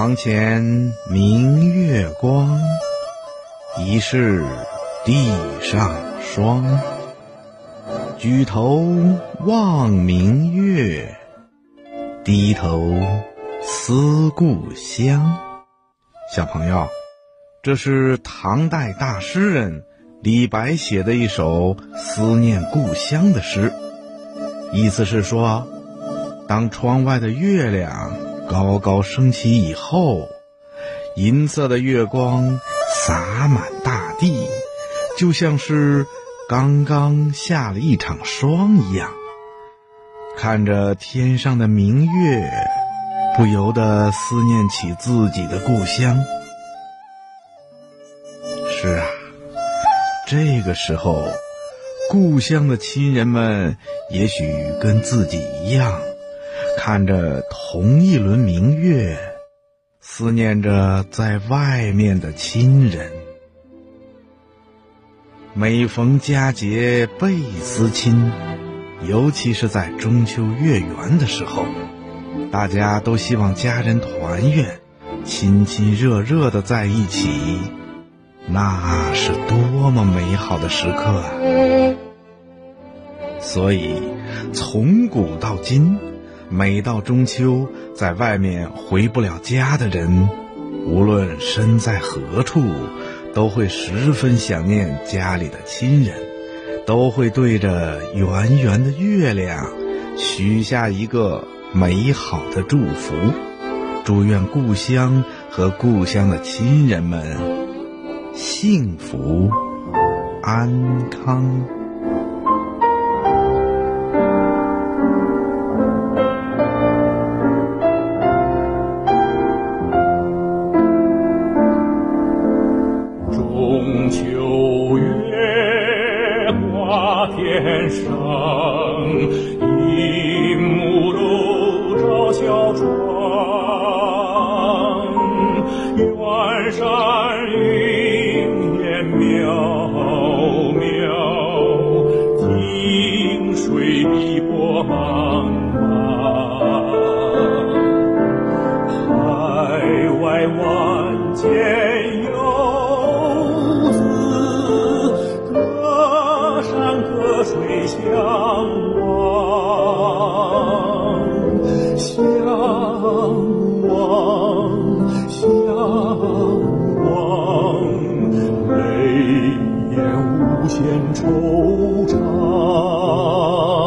床前明月光，疑是地上霜。举头望明月，低头思故乡。小朋友，这是唐代大诗人李白写的一首思念故乡的诗，意思是说，当窗外的月亮。高高升起以后，银色的月光洒满大地，就像是刚刚下了一场霜一样。看着天上的明月，不由得思念起自己的故乡。是啊，这个时候，故乡的亲人们也许跟自己一样。看着同一轮明月，思念着在外面的亲人。每逢佳节倍思亲，尤其是在中秋月圆的时候，大家都希望家人团圆，亲亲热热的在一起，那是多么美好的时刻啊！所以，从古到今。每到中秋，在外面回不了家的人，无论身在何处，都会十分想念家里的亲人，都会对着圆圆的月亮，许下一个美好的祝福，祝愿故乡和故乡的亲人们幸福安康。天上一木楼照小窗，远山云烟渺渺，近水碧波茫茫，海外万千。水相望，相望，相望，泪眼无限惆怅。